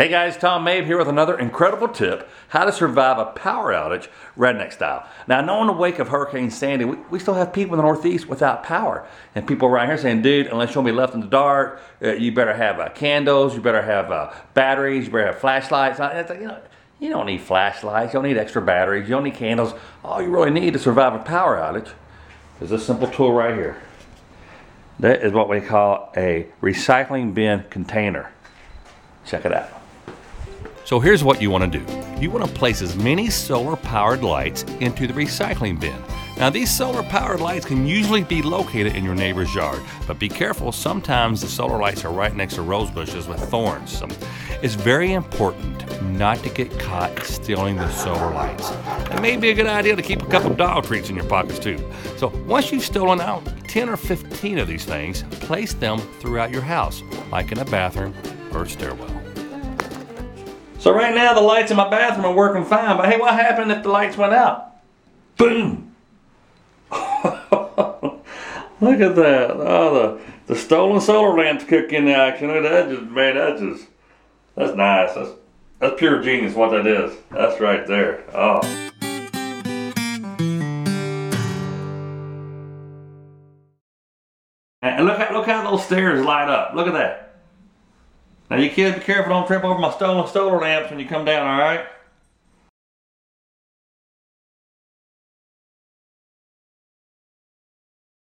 Hey guys, Tom Mabe here with another incredible tip how to survive a power outage redneck style. Now, I know in the wake of Hurricane Sandy, we, we still have people in the Northeast without power. And people around here saying, dude, unless you'll be left in the dark, uh, you better have uh, candles, you better have uh, batteries, you better have flashlights. I, you, know, you don't need flashlights, you don't need extra batteries, you don't need candles. All you really need to survive a power outage is this simple tool right here. That is what we call a recycling bin container. Check it out. So here's what you want to do. You want to place as many solar powered lights into the recycling bin. Now these solar powered lights can usually be located in your neighbor's yard, but be careful, sometimes the solar lights are right next to rose bushes with thorns. It's very important not to get caught stealing the solar lights. It may be a good idea to keep a couple dog treats in your pockets too. So once you've stolen out 10 or 15 of these things, place them throughout your house, like in a bathroom or stairwell. So right now the lights in my bathroom are working fine, but hey, what happened if the lights went out? Boom! Look at that. Oh, the, the stolen solar lamps kick in the action. Look at that just, man, that's just, that's nice. That's, that's pure genius what that is. That's right there. Oh. And look how, look how those stairs light up. Look at that. Now you kids be careful, don't trip over my stolen solar lamps when you come down, all right?